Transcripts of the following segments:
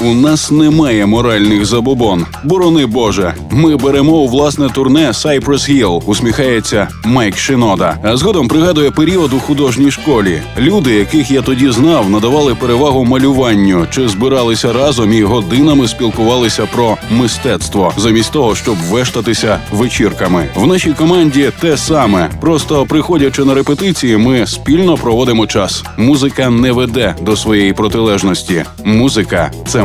У нас немає моральних забобон. Борони Боже. Ми беремо у власне турне Cypress Hill, усміхається Майк Шинода. А згодом пригадує період у художній школі. Люди, яких я тоді знав, надавали перевагу малюванню чи збиралися разом і годинами спілкувалися про мистецтво, замість того, щоб вештатися вечірками. В нашій команді те саме. Просто приходячи на репетиції, ми спільно проводимо час. Музика не веде до своєї протилежності. Музика це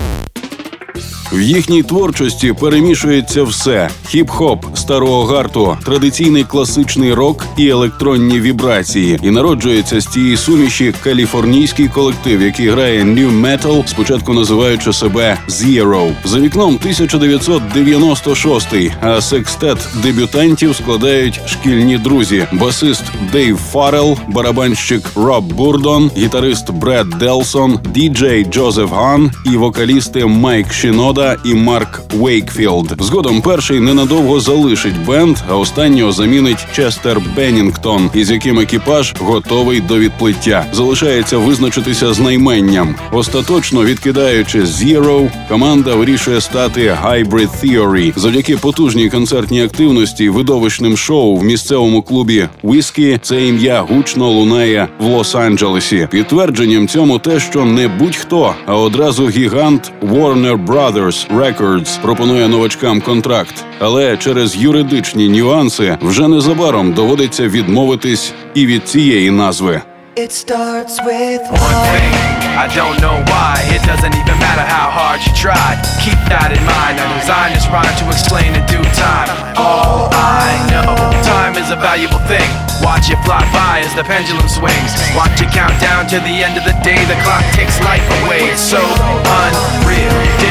В їхній творчості перемішується все: хіп-хоп, старого гарту, традиційний класичний рок і електронні вібрації. І народжується з цієї суміші каліфорнійський колектив, який грає Nu Metal, спочатку називаючи себе Xero. За вікном 1996, а секстет дебютантів складають шкільні друзі: басист Дейв Фаррелл, барабанщик Роб Бурдон, гітарист Бред Делсон, діджей Джозеф Ган і вокалісти Майк Шінода і Марк Вейкфілд. Згодом перший ненадовго залишить бенд, а останнього замінить Честер Беннінгтон, із яким екіпаж готовий до відплиття. Залишається визначитися з найменням. Остаточно відкидаючи Zero, команда вирішує стати Hybrid Theory. завдяки потужній концертній активності, видовищним шоу в місцевому клубі Whisky Це ім'я гучно лунає в Лос-Анджелесі. Підтвердженням цьому те, що не будь-хто, а одразу гігант Warner Brothers Records Records пропонує новачкам контракт, але через юридичні нюанси вже незабаром доводиться відмовитись і від цієї назви. It starts with one thing. I don't know why. It doesn't even matter how hard you try. Keep that in mind. I designed this rhyme to explain in due time. All I know, time is a valuable thing. Watch it fly by as the pendulum swings. Watch it count down to the end of the day. The clock takes life away. It's so unreal.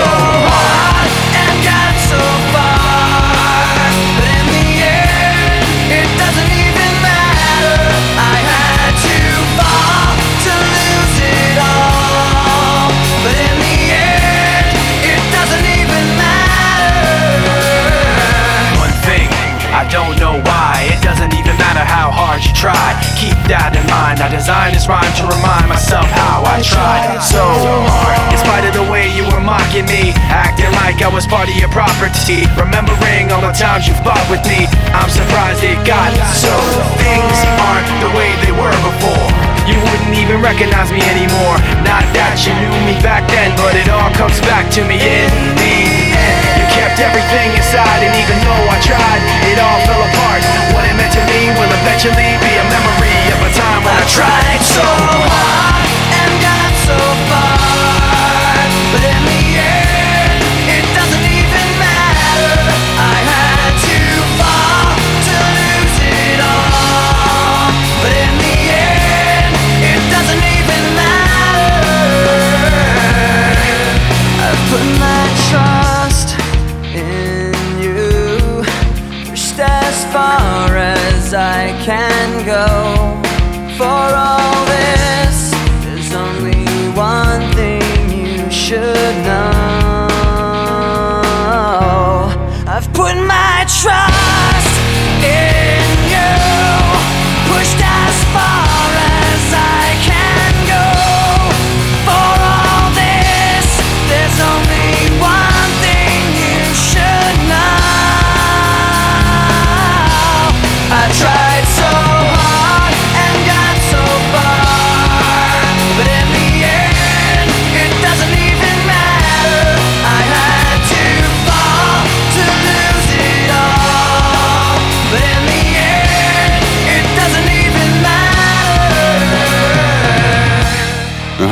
to leave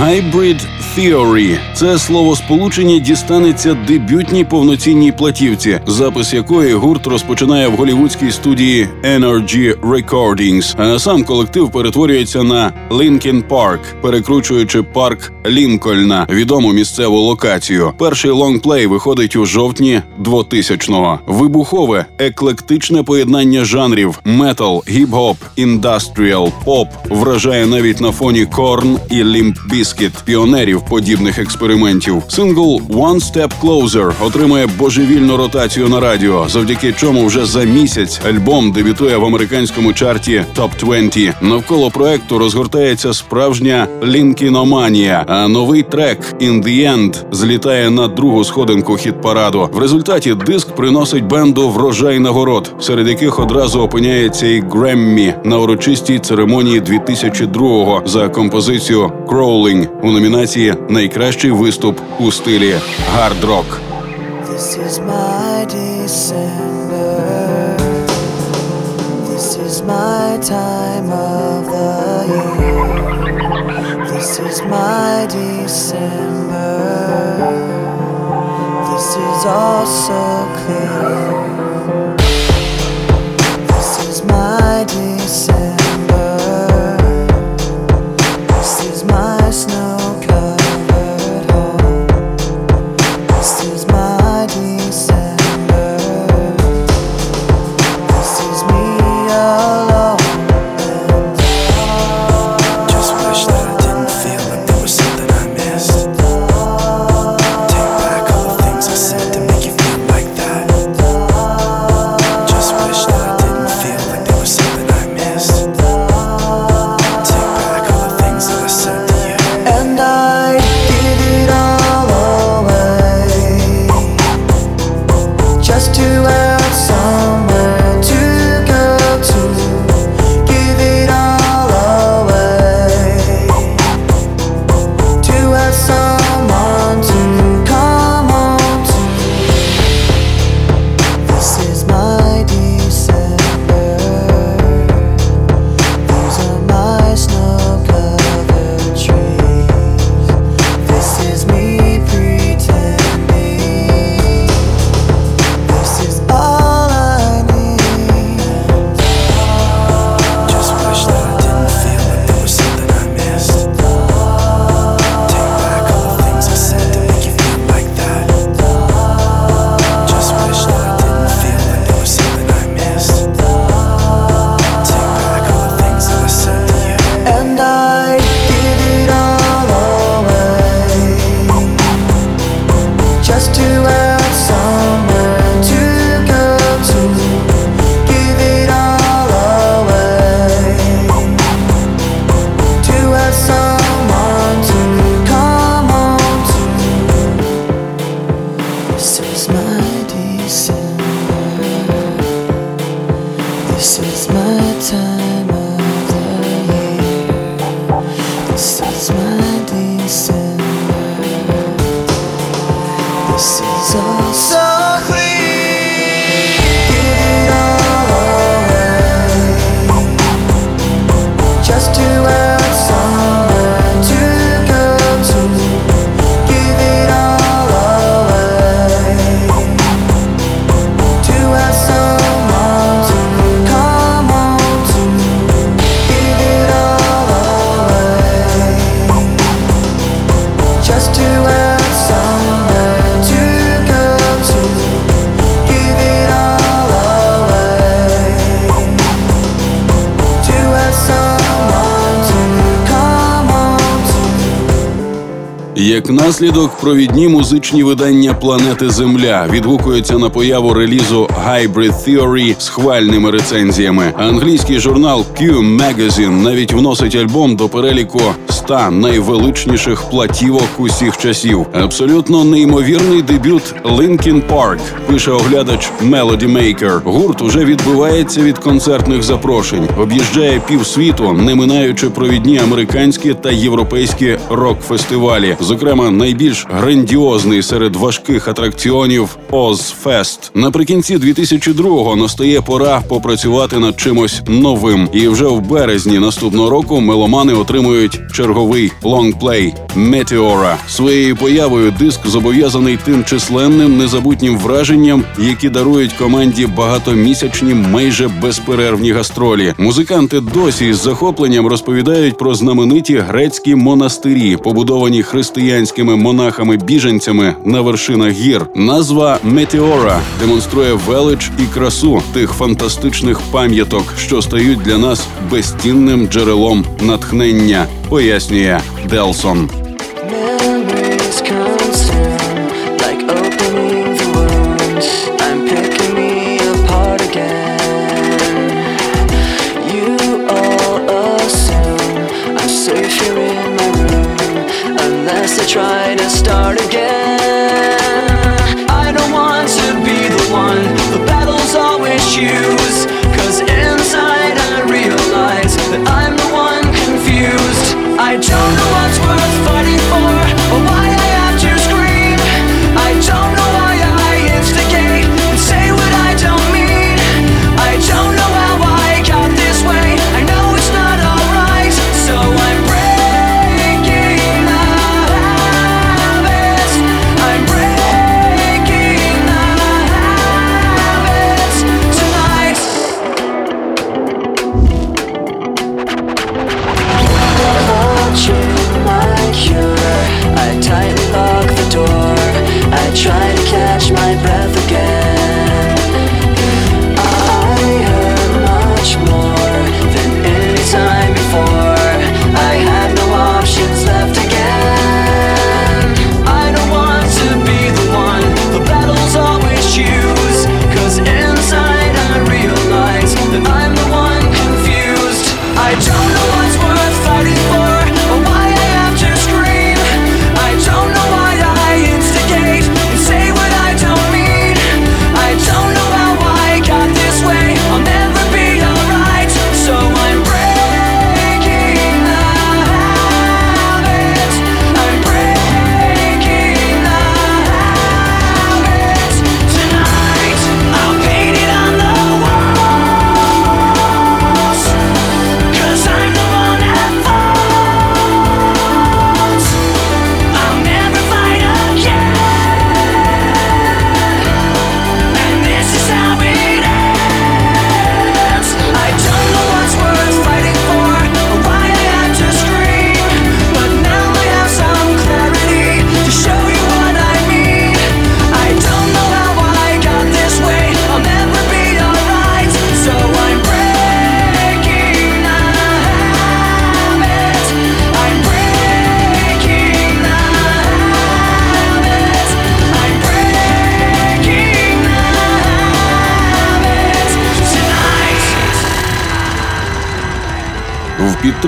Hybrid Theory – це словосполучення дістанеться дебютній повноцінній платівці, запис якої гурт розпочинає в голівудській студії NRG Recordings, а сам колектив перетворюється на Linkin Park, перекручуючи парк Лінкольна, відому місцеву локацію. Перший лонгплей виходить у жовтні 2000-го. Вибухове еклектичне поєднання жанрів метал, гіп-гоп, індастріал, поп вражає навіть на фоні Korn і Limp Bizkit, піонерів подібних експериментів. Сингл «One Step Closer» отримує божевільну ротацію на радіо, завдяки чому вже за місяць альбом дебютує в американському чарті Top 20. Навколо проекту розгортається справжня лінкіноманія. А новий трек «In the End» злітає на другу сходинку хіт параду. В результаті диск приносить бенду врожай нагород, серед яких одразу опиняється і Греммі на урочистій церемонії 2002-го за композицію «Crawling» у номінації Найкращий виступ у стилі гард-рок. This is my December. This Як наслідок, провідні музичні видання планети Земля відгукуються на появу релізу Hybrid Theory з хвальними рецензіями. Англійський журнал Q Magazine навіть вносить альбом до переліку 100 найвеличніших платівок усіх часів. Абсолютно неймовірний дебют Linkin Park, пише оглядач Melody Maker. Гурт уже відбивається від концертних запрошень, об'їжджає півсвіту, не минаючи провідні американські та європейські рок-фестивалі. Зокрема, найбільш грандіозний серед важких атракціонів Озфест. Наприкінці 2002-го настає пора попрацювати над чимось новим. І вже в березні наступного року меломани отримують черговий лонгплей Метеора. Своєю появою диск зобов'язаний тим численним незабутнім враженням, які дарують команді багатомісячні, майже безперервні гастролі. Музиканти досі із захопленням розповідають про знамениті грецькі монастирі, побудовані християнськими монахами-біженцями на вершинах гір. Назва Метеора демонструє велич і красу тих фантастичних пам'яток, що стають для нас безцінним джерелом натхнення, пояснює Делсон.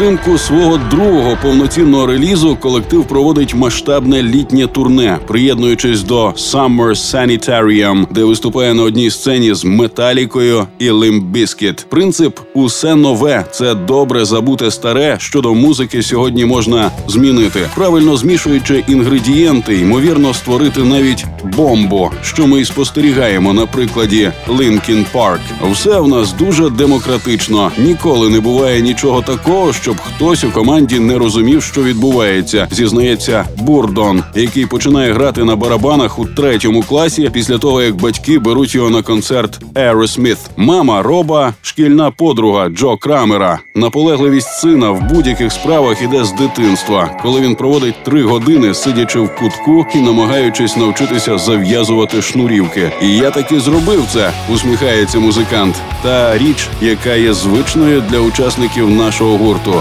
Підтримку свого другого повноцінного релізу колектив проводить масштабне літнє турне, приєднуючись до Summer Sanitarium, де виступає на одній сцені з Металікою і Limp. Принцип усе нове це добре забуте старе. Щодо музики сьогодні можна змінити, правильно змішуючи інгредієнти, ймовірно, створити навіть бомбу, що ми і спостерігаємо на прикладі Linkin Park. Все в нас дуже демократично. Ніколи не буває нічого такого, щоб хтось у команді не розумів, що відбувається. Зізнається Бурдон, який починає грати на барабанах у третьому класі після того, як батьки беруть його на концерт Aerosmith. Мама Роба, шкільна подруга Джо Крамера. Наполегливість сина в будь-яких справах іде з дитинства, коли він проводить три години, сидячи в кутку і намагаючись навчитися зав'язувати шнурівки. І я таки зробив це, усміхається музикант. Та річ, яка є звичною для учасників нашого гурту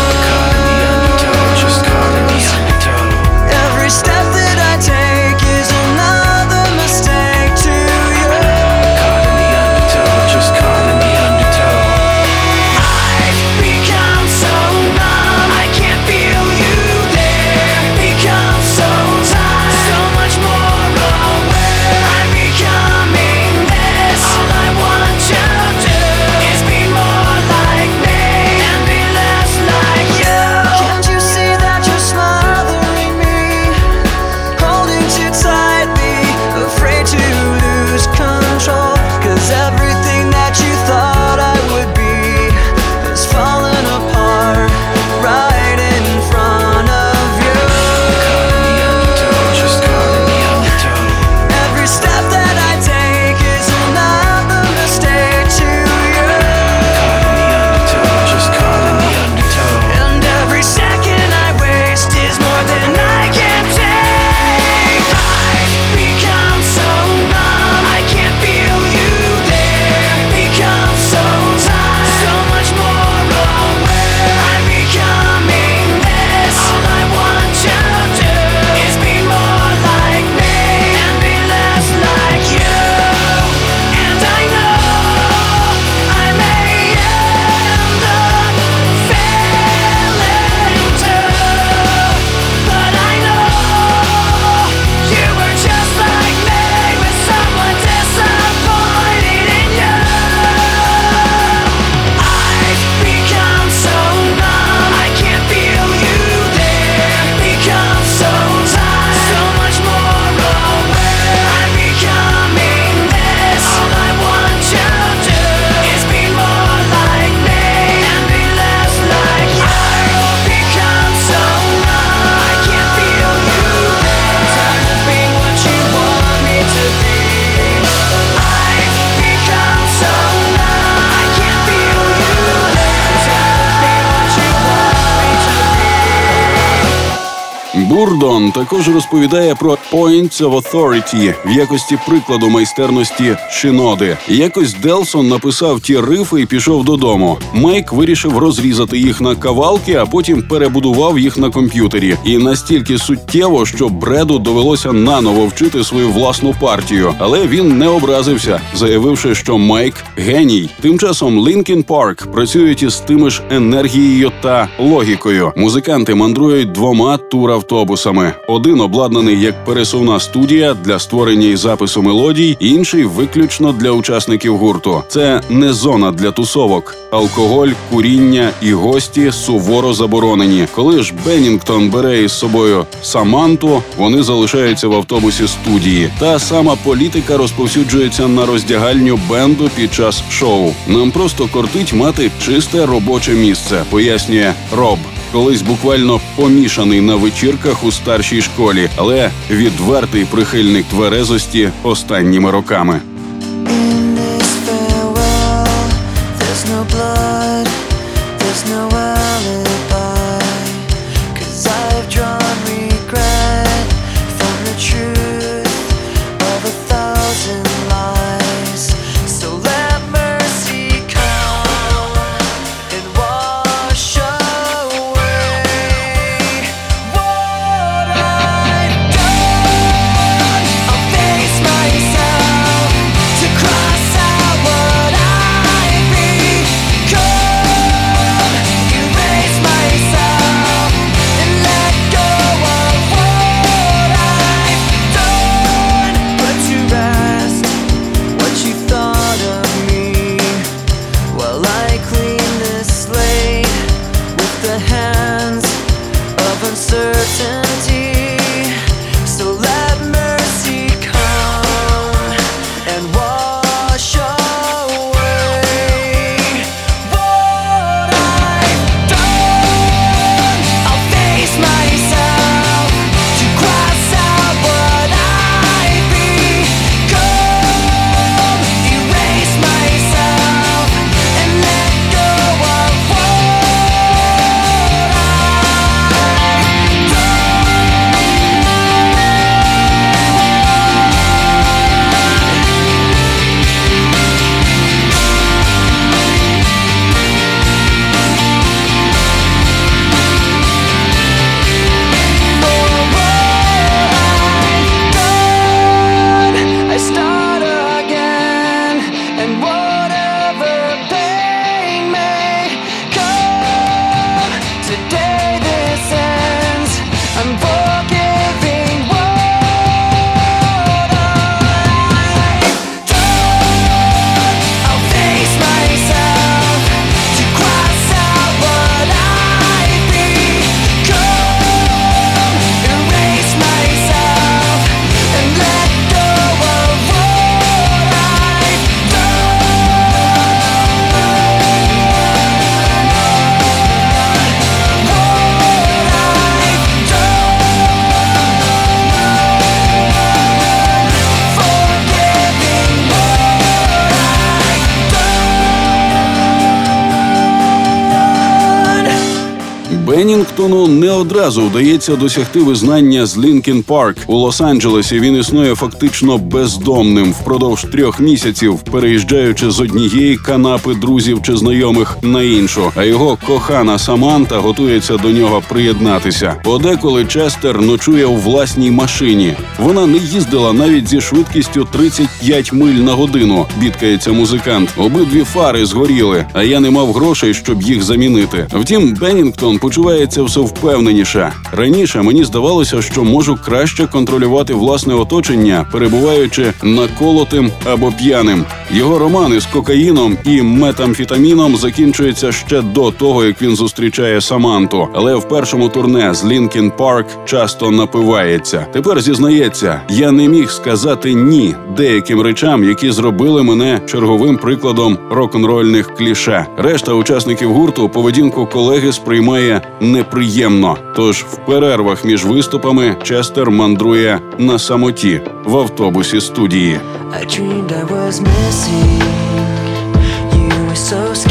zurdo. Також розповідає про «points of authority» в якості прикладу майстерності шиноди. Якось Делсон написав ті рифи і пішов додому. Майк вирішив розрізати їх на кавалки, а потім перебудував їх на комп'ютері. І настільки суттєво, що Бреду довелося наново вчити свою власну партію, але він не образився, заявивши, що Майк геній. Тим часом Лінкін Парк працюють із тими ж енергією та логікою. Музиканти мандрують двома туравтобусами: один обладнаний як пересувна студія для створення і запису мелодій, інший виключно для учасників гурту. Це не зона для тусовок. Алкоголь, куріння і гості суворо заборонені. Коли ж Беннінгтон бере із собою Саманту, вони залишаються в автобусі студії. Та сама політика розповсюджується на роздягальню бенду під час шоу. Нам просто кортить мати чисте робоче місце, пояснює Роб. Колись буквально помішаний на вечірках у старшій школі, але відвертий прихильник тверезості останніми роками. Не одразу вдається досягти визнання з Лінкін Парк у Лос-Анджелесі. Він існує фактично бездомним впродовж трьох місяців, переїжджаючи з однієї канапи друзів чи знайомих на іншу. А його кохана Саманта готується до нього приєднатися. Подеколи Честер ночує у власній машині. Вона не їздила навіть зі швидкістю 35 миль на годину. Бідкається музикант. Обидві фари згоріли, а я не мав грошей, щоб їх замінити. Втім, Беннінгтон почувається все впевненіше. Раніше мені здавалося, що можу краще контролювати власне оточення, перебуваючи наколотим або п'яним. Його романи з кокаїном і метамфетаміном закінчуються ще до того, як він зустрічає Саманту. Але в першому турне з Лінкін Парк часто напивається. Тепер зізнається, я не міг сказати ні деяким речам, які зробили мене черговим прикладом рок-н-рольних кліше. Решта учасників гурту поведінку колеги сприймає неприємно. Тож в перервах між виступами Честер мандрує на самоті в автобусі студії. I dreamed I was missing. You were so scared,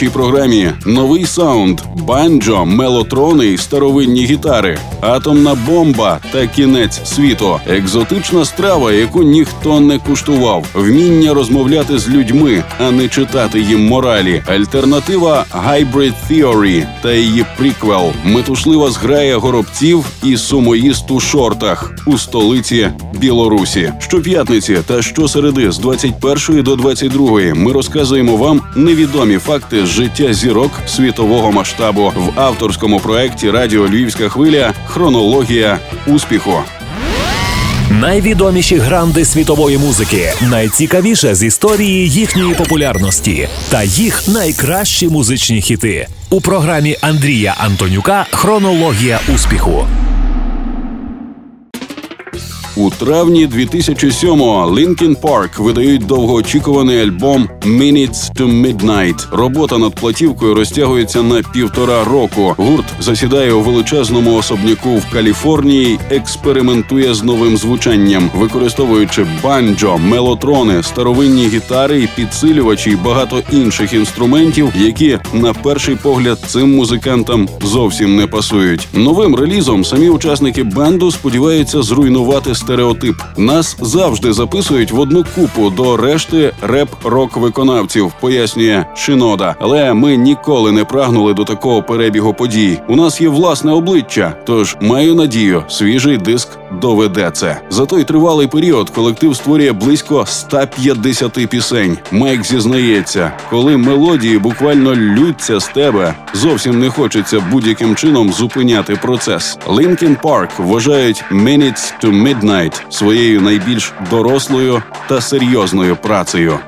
нашій програмі. Новий саунд, банджо, мелотрони й старовинні гітари, атомна бомба та кінець світу, екзотична страва, яку ніхто не куштував, вміння розмовляти з людьми, а не читати їм моралі. Альтернатива Hybrid Theory та її приквел, метушлива зграя горобців і сумоїст у шортах у столиці Білорусі. Щоп'ятниці та щосереди з 21 до 22 ми розказуємо вам невідомі факти життя зірок світового масштабу в авторському проекті Радіо Львівська хвиля Хронологія успіху. Найвідоміші гранди світової музики, найцікавіше з історії їхньої популярності та їх найкращі музичні хіти у програмі Андрія Антонюка Хронологія успіху. У травні 2007-го Linkin Park видають довгоочікуваний альбом Minutes to Midnight. Робота над платівкою розтягується на півтора року. Гурт засідає у величезному особняку в Каліфорнії, експериментує з новим звучанням, використовуючи банджо, мелотрони, старовинні гітари підсилювачі й багато інших інструментів, які на перший погляд цим музикантам зовсім не пасують. Новим релізом самі учасники бенду сподіваються зруйнувати стереотип. Нас завжди записують в одну купу до решти реп-рок виконавців, пояснює Шинода. Але ми ніколи не прагнули до такого перебігу подій. У нас є власне обличчя, тож маю надію, свіжий диск доведе це. За той тривалий період колектив створює близько 150 пісень. Майк зізнається, коли мелодії буквально лються з тебе, зовсім не хочеться будь-яким чином зупиняти процес. Linkin Park вважають Minutes to Midnight своєю найбільш дорослою та серйозною працею.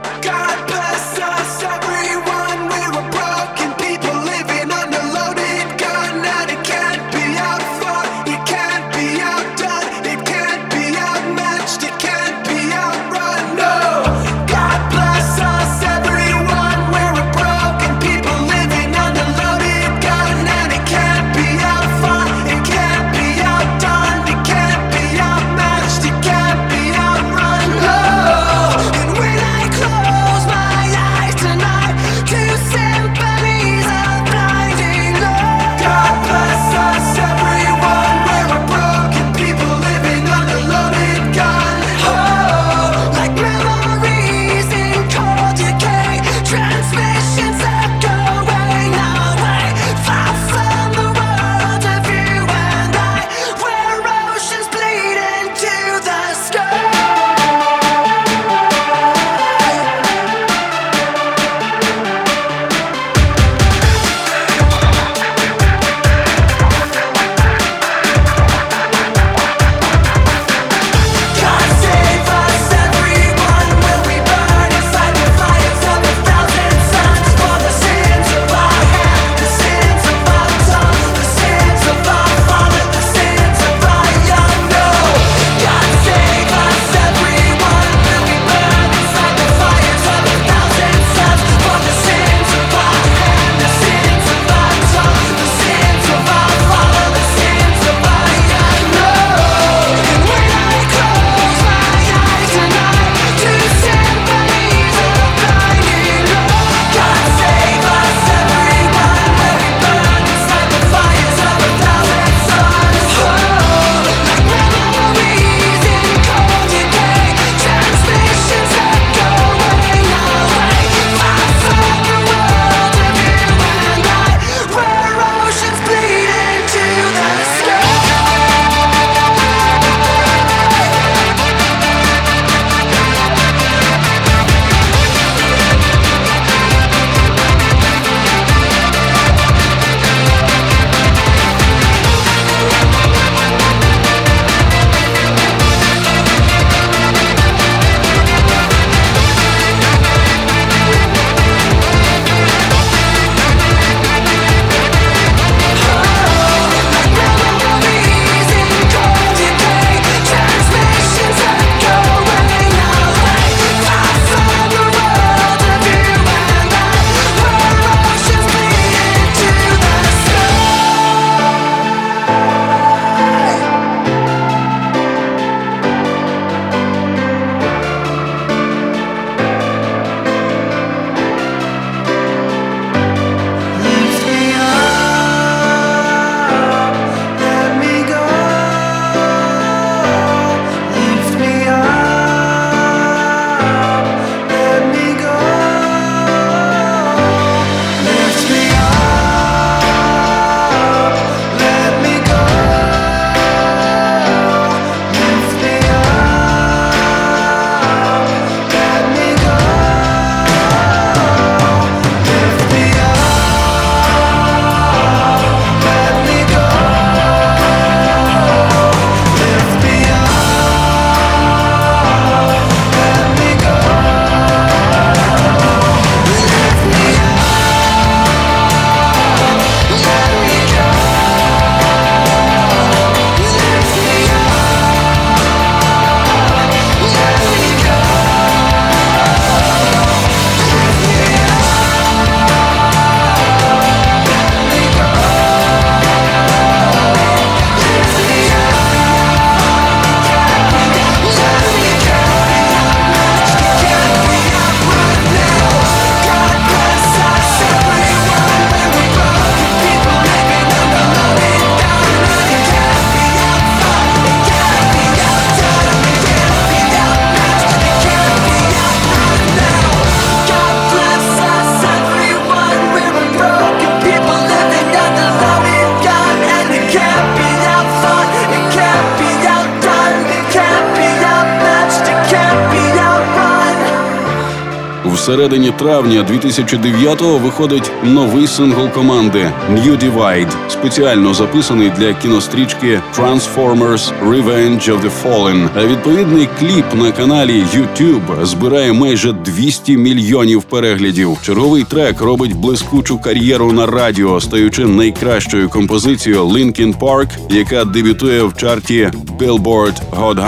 Всередині травня 2009-го виходить новий сингл команди «New Divide», спеціально записаний для кінострічки «Transformers Revenge of the Fallen». А відповідний кліп на каналі YouTube збирає майже 200 мільйонів переглядів. Черговий трек робить блискучу кар'єру на радіо, стаючи найкращою композицією Linkin Park, яка дебютує в чарті Billboard Hot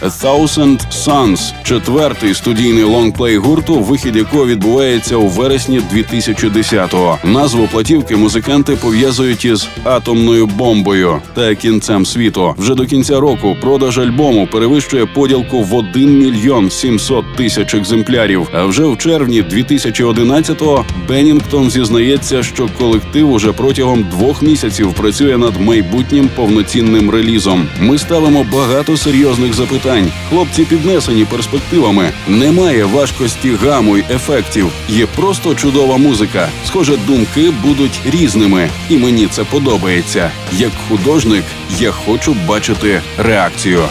100. A Thousand Suns – четвертий студійний лонгплей гурту, вихід якого відбувається у вересні 2010-го. Назву платівки музиканти пов'язують із атомною бомбою та кінцем світу. Вже до кінця року продаж альбому перевищує поділку в 1 мільйон 700 тисяч екземплярів. А вже в червні 2011-го Беннінгтон зізнається, що колектив уже протягом двох місяців працює над майбутнім повноцінним релізом. Ми ставимо багато серйозних запитань. Хлопці піднесені перспективами. Немає важкості гаму й ефектів. Є просто чудова музика. Схоже, думки будуть різними, і мені це подобається. Як художник, я хочу бачити реакцію.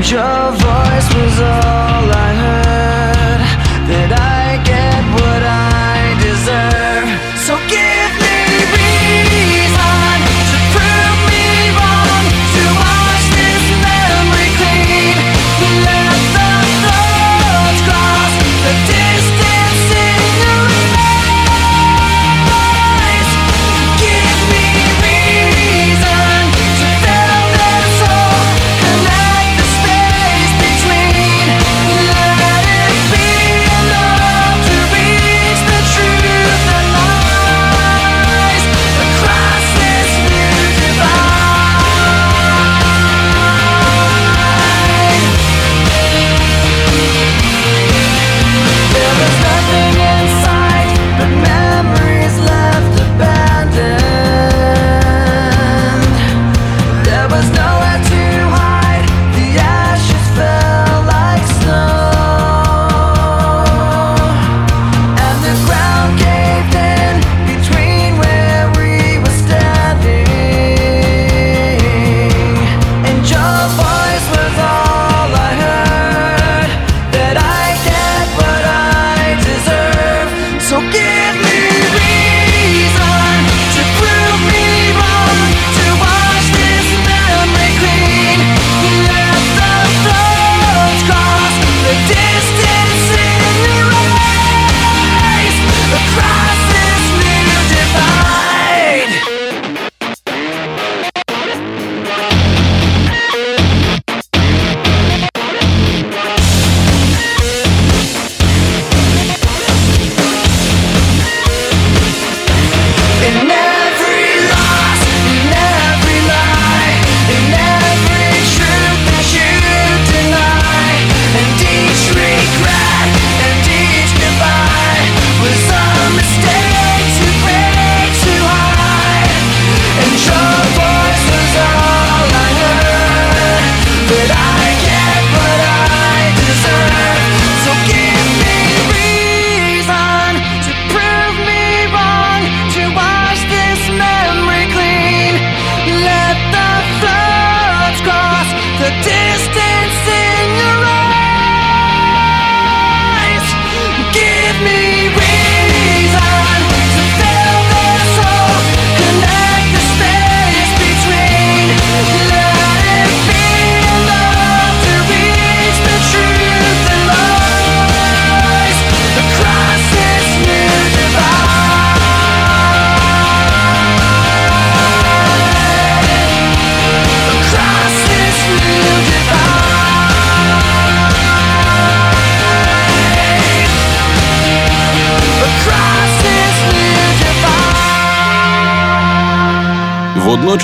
And your voice was all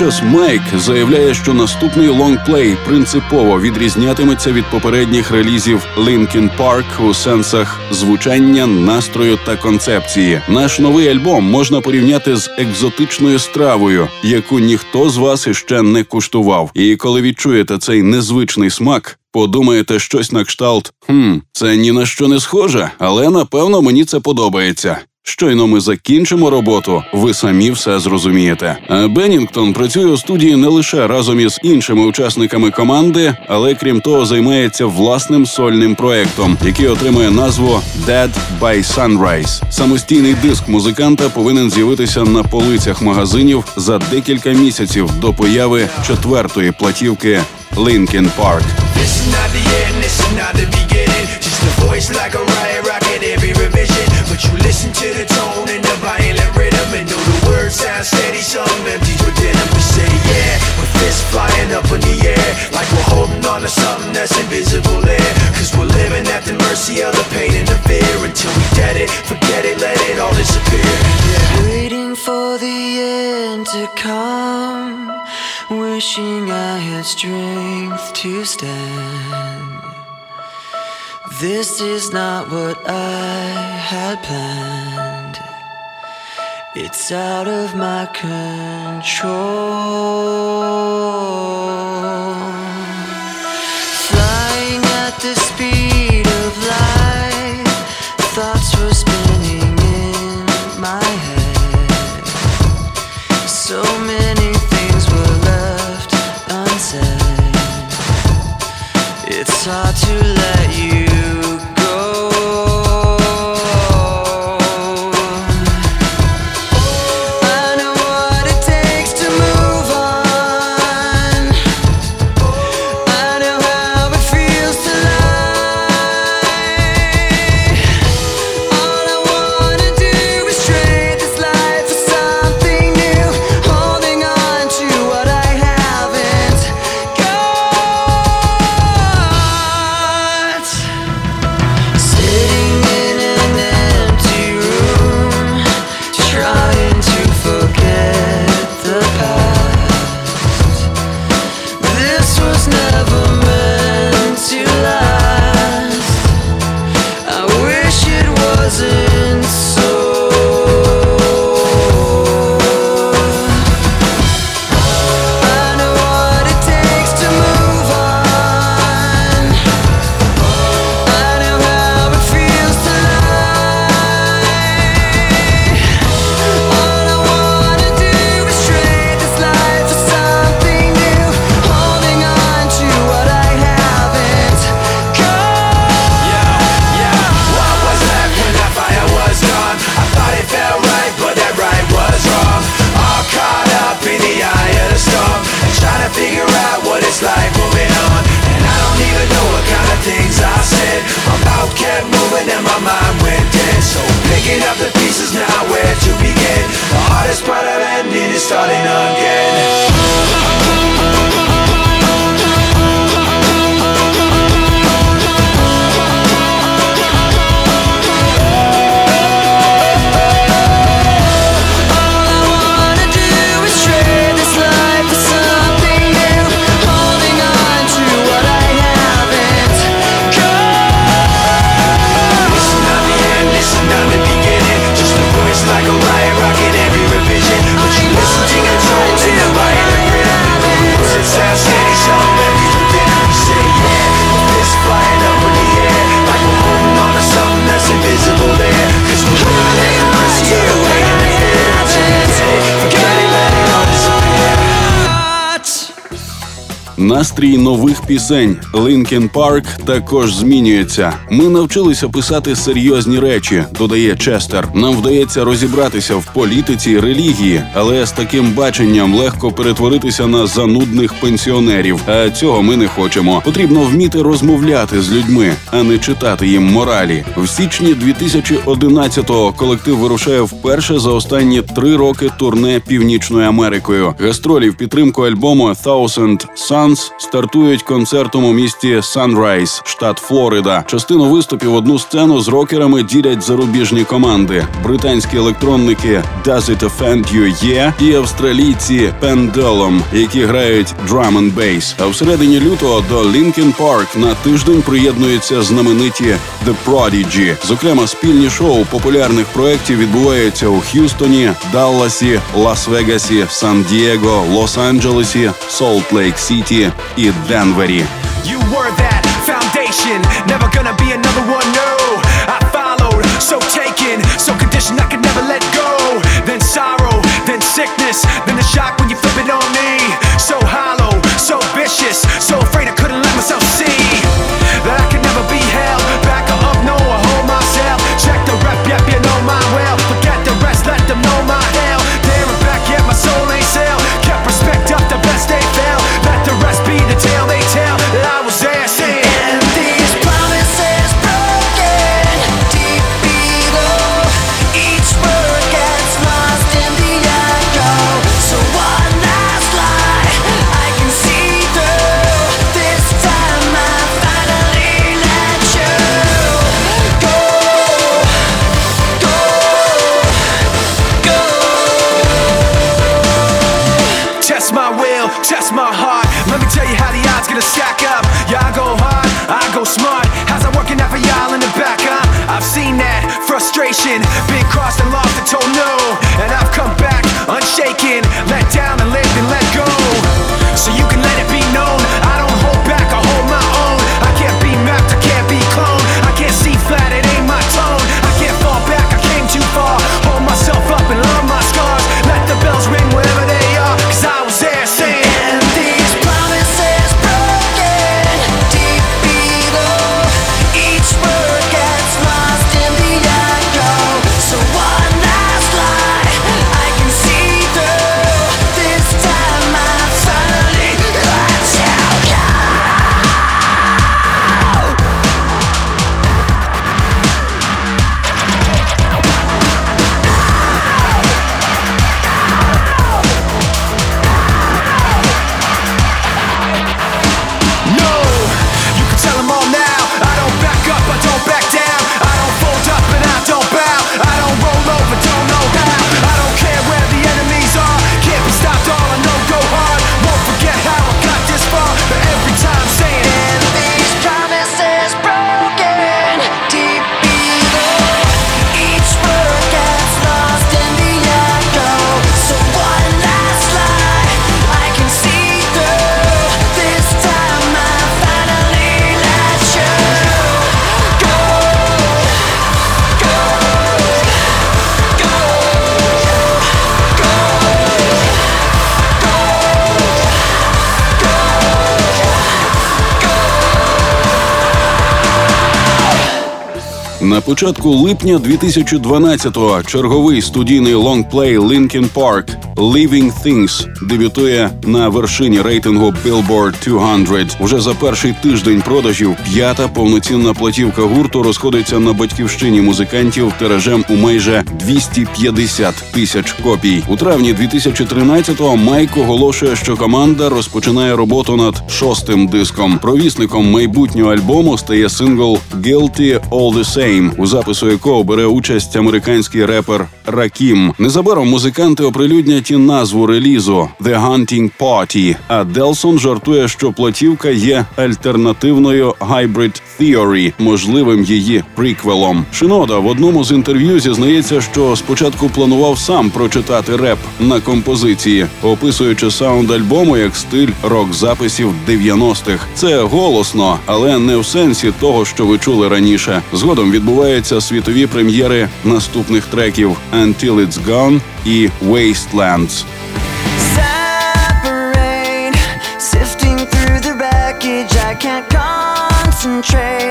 Водночас Майк заявляє, що наступний лонгплей принципово відрізнятиметься від попередніх релізів Linkin Park у сенсах звучання, настрою та концепції. Наш новий альбом можна порівняти з екзотичною стравою, яку ніхто з вас іще не куштував. І коли відчуєте цей незвичний смак. Подумаєте щось на кшталт, хм, це ні на що не схоже, але напевно мені це подобається. Щойно ми закінчимо роботу, ви самі все зрозумієте. А Беннінгтон працює у студії не лише разом із іншими учасниками команди, але крім того, займається власним сольним проектом, який отримує назву Dead by Sunrise. Самостійний диск музиканта повинен з'явитися на полицях магазинів за декілька місяців до появи четвертої платівки Linkin Park. You listen to the tone and the violent rhythm and know the words sound steady, some empties within them. We say yeah, with fists flying up in the air, like we're holding on to something that's invisible there. Cause we're living at the mercy of the pain and the fear until we get it, forget it, let it all disappear. Yeah. Waiting for the end to come, wishing I had strength to stand. This is not what I had planned. It's out of my control. Настрій нових пісень Linkin Park також змінюється. Ми навчилися писати серйозні речі, додає Честер. Нам вдається розібратися в політиці релігії, але з таким баченням легко перетворитися на занудних пенсіонерів. А цього ми не хочемо. Потрібно вміти розмовляти з людьми, а не читати їм моралі. В січні 2011-го колектив вирушає вперше за останні три роки турне Північною Америкою. Гастролі в підтримку альбому Thousand Suns стартують концертом у місті Санрайз, штат Флорида. Частину виступів одну сцену з рокерами ділять зарубіжні команди: британські електронники Does It Offend You Є і австралійці Pendulum, які грають drum and bass. А всередині лютого до Linkin Park на тиждень приєднуються знамениті The Prodigy. Зокрема, спільні шоу популярних проєктів відбуваються у Х'юстоні, Далласі, Лас-Вегасі, Сан-Дієго, Лос-Анджелесі, Солт-Лейк-Сіті і Денвері. You were that foundation, never gonna be another one. No, I followed, so taken, so conditioned I could never let go. Then sorrow, then sickness, then the shock when you flip it on me. So hollow, so vicious, so afraid I couldn't let myself see that I could lost and lost. Початку липня 2012-го черговий студійний лонгплей Linkin Park «Living Things» дебютує на вершині рейтингу Billboard 200. Уже за перший тиждень продажів п'ята повноцінна платівка гурту розходиться на батьківщині музикантів тиражем у майже 250 тисяч копій. У травні 2013-го Майк оголошує, що команда розпочинає роботу над шостим диском. Провісником майбутнього альбому стає сингл «Guilty All The Same», у запису якого бере участь американський репер Ракім. Незабаром музиканти оприлюднять і назву релізу «The Hunting Party», А Делсон жартує, що платівка є альтернативною «Hybrid Theory», можливим її приквелом. Шинода в одному з інтерв'ю зізнається, що спочатку планував сам прочитати реп на композиції, описуючи саунд альбому як стиль рок-записів 90-х. Це голосно, але не в сенсі того, що ви чули раніше. Згодом відбуваються світові прем'єри наступних треків «Until It's Gone» і «Wastelands». separate. Sifting through the wreckage, I can't concentrate.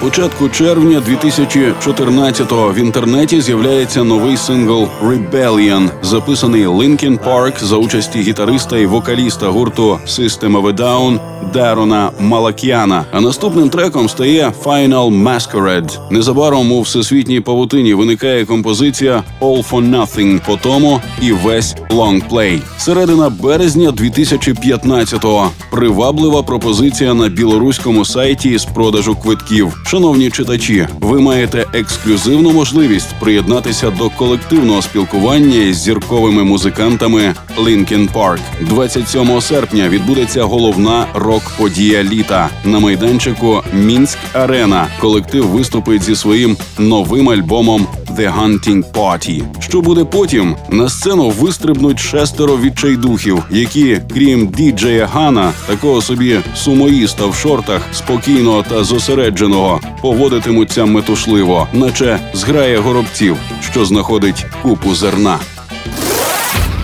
Початку червня 2014-го в інтернеті з'являється новий сингл Rebellion, записаний Linkin Park за участі гітариста і вокаліста гурту System of a Down Дарона Малакіана. А наступним треком стає Final Masquerade. Незабаром у всесвітній павутині виникає композиція All for Nothing по тому і весь лонгплей. Середина березня 2015-го. Приваблива пропозиція на білоруському сайті з продажу квитків. Шановні читачі, ви маєте ексклюзивну можливість приєднатися до колективного спілкування із зірковими музикантами Linkin Park. 27 серпня відбудеться головна рок-подія літа на майданчику Мінськ Арена. Колектив виступить зі своїм новим альбомом The Hunting Party. Що буде потім? На сцену вистрибнуть шестеро відчайдухів, які, крім діджея Гана, такого собі сумоїста в шортах, спокійного та зосередженого, поводитимуться метушливо, наче зграє горобців, що знаходить купу зерна.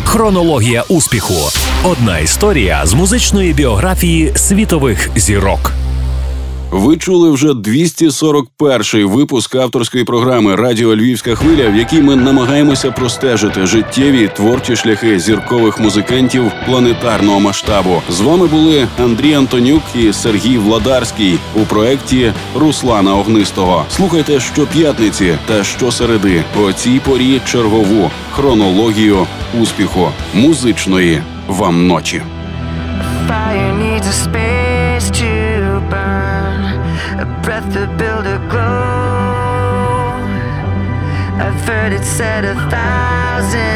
Хронологія успіху. Одна історія з музичної біографії світових зірок. Ви чули вже 241-й випуск авторської програми Радіо Львівська хвиля, в якій ми намагаємося простежити життєві творчі шляхи зіркових музикантів планетарного масштабу. З вами були Андрій Антонюк і Сергій Владарський у проєкті Руслана Огнистого. Слухайте щоп'ятниці та щосереди о цій порі чергову хронологію успіху музичної вам ночі. Breath to build a glow. I've heard it said a thousand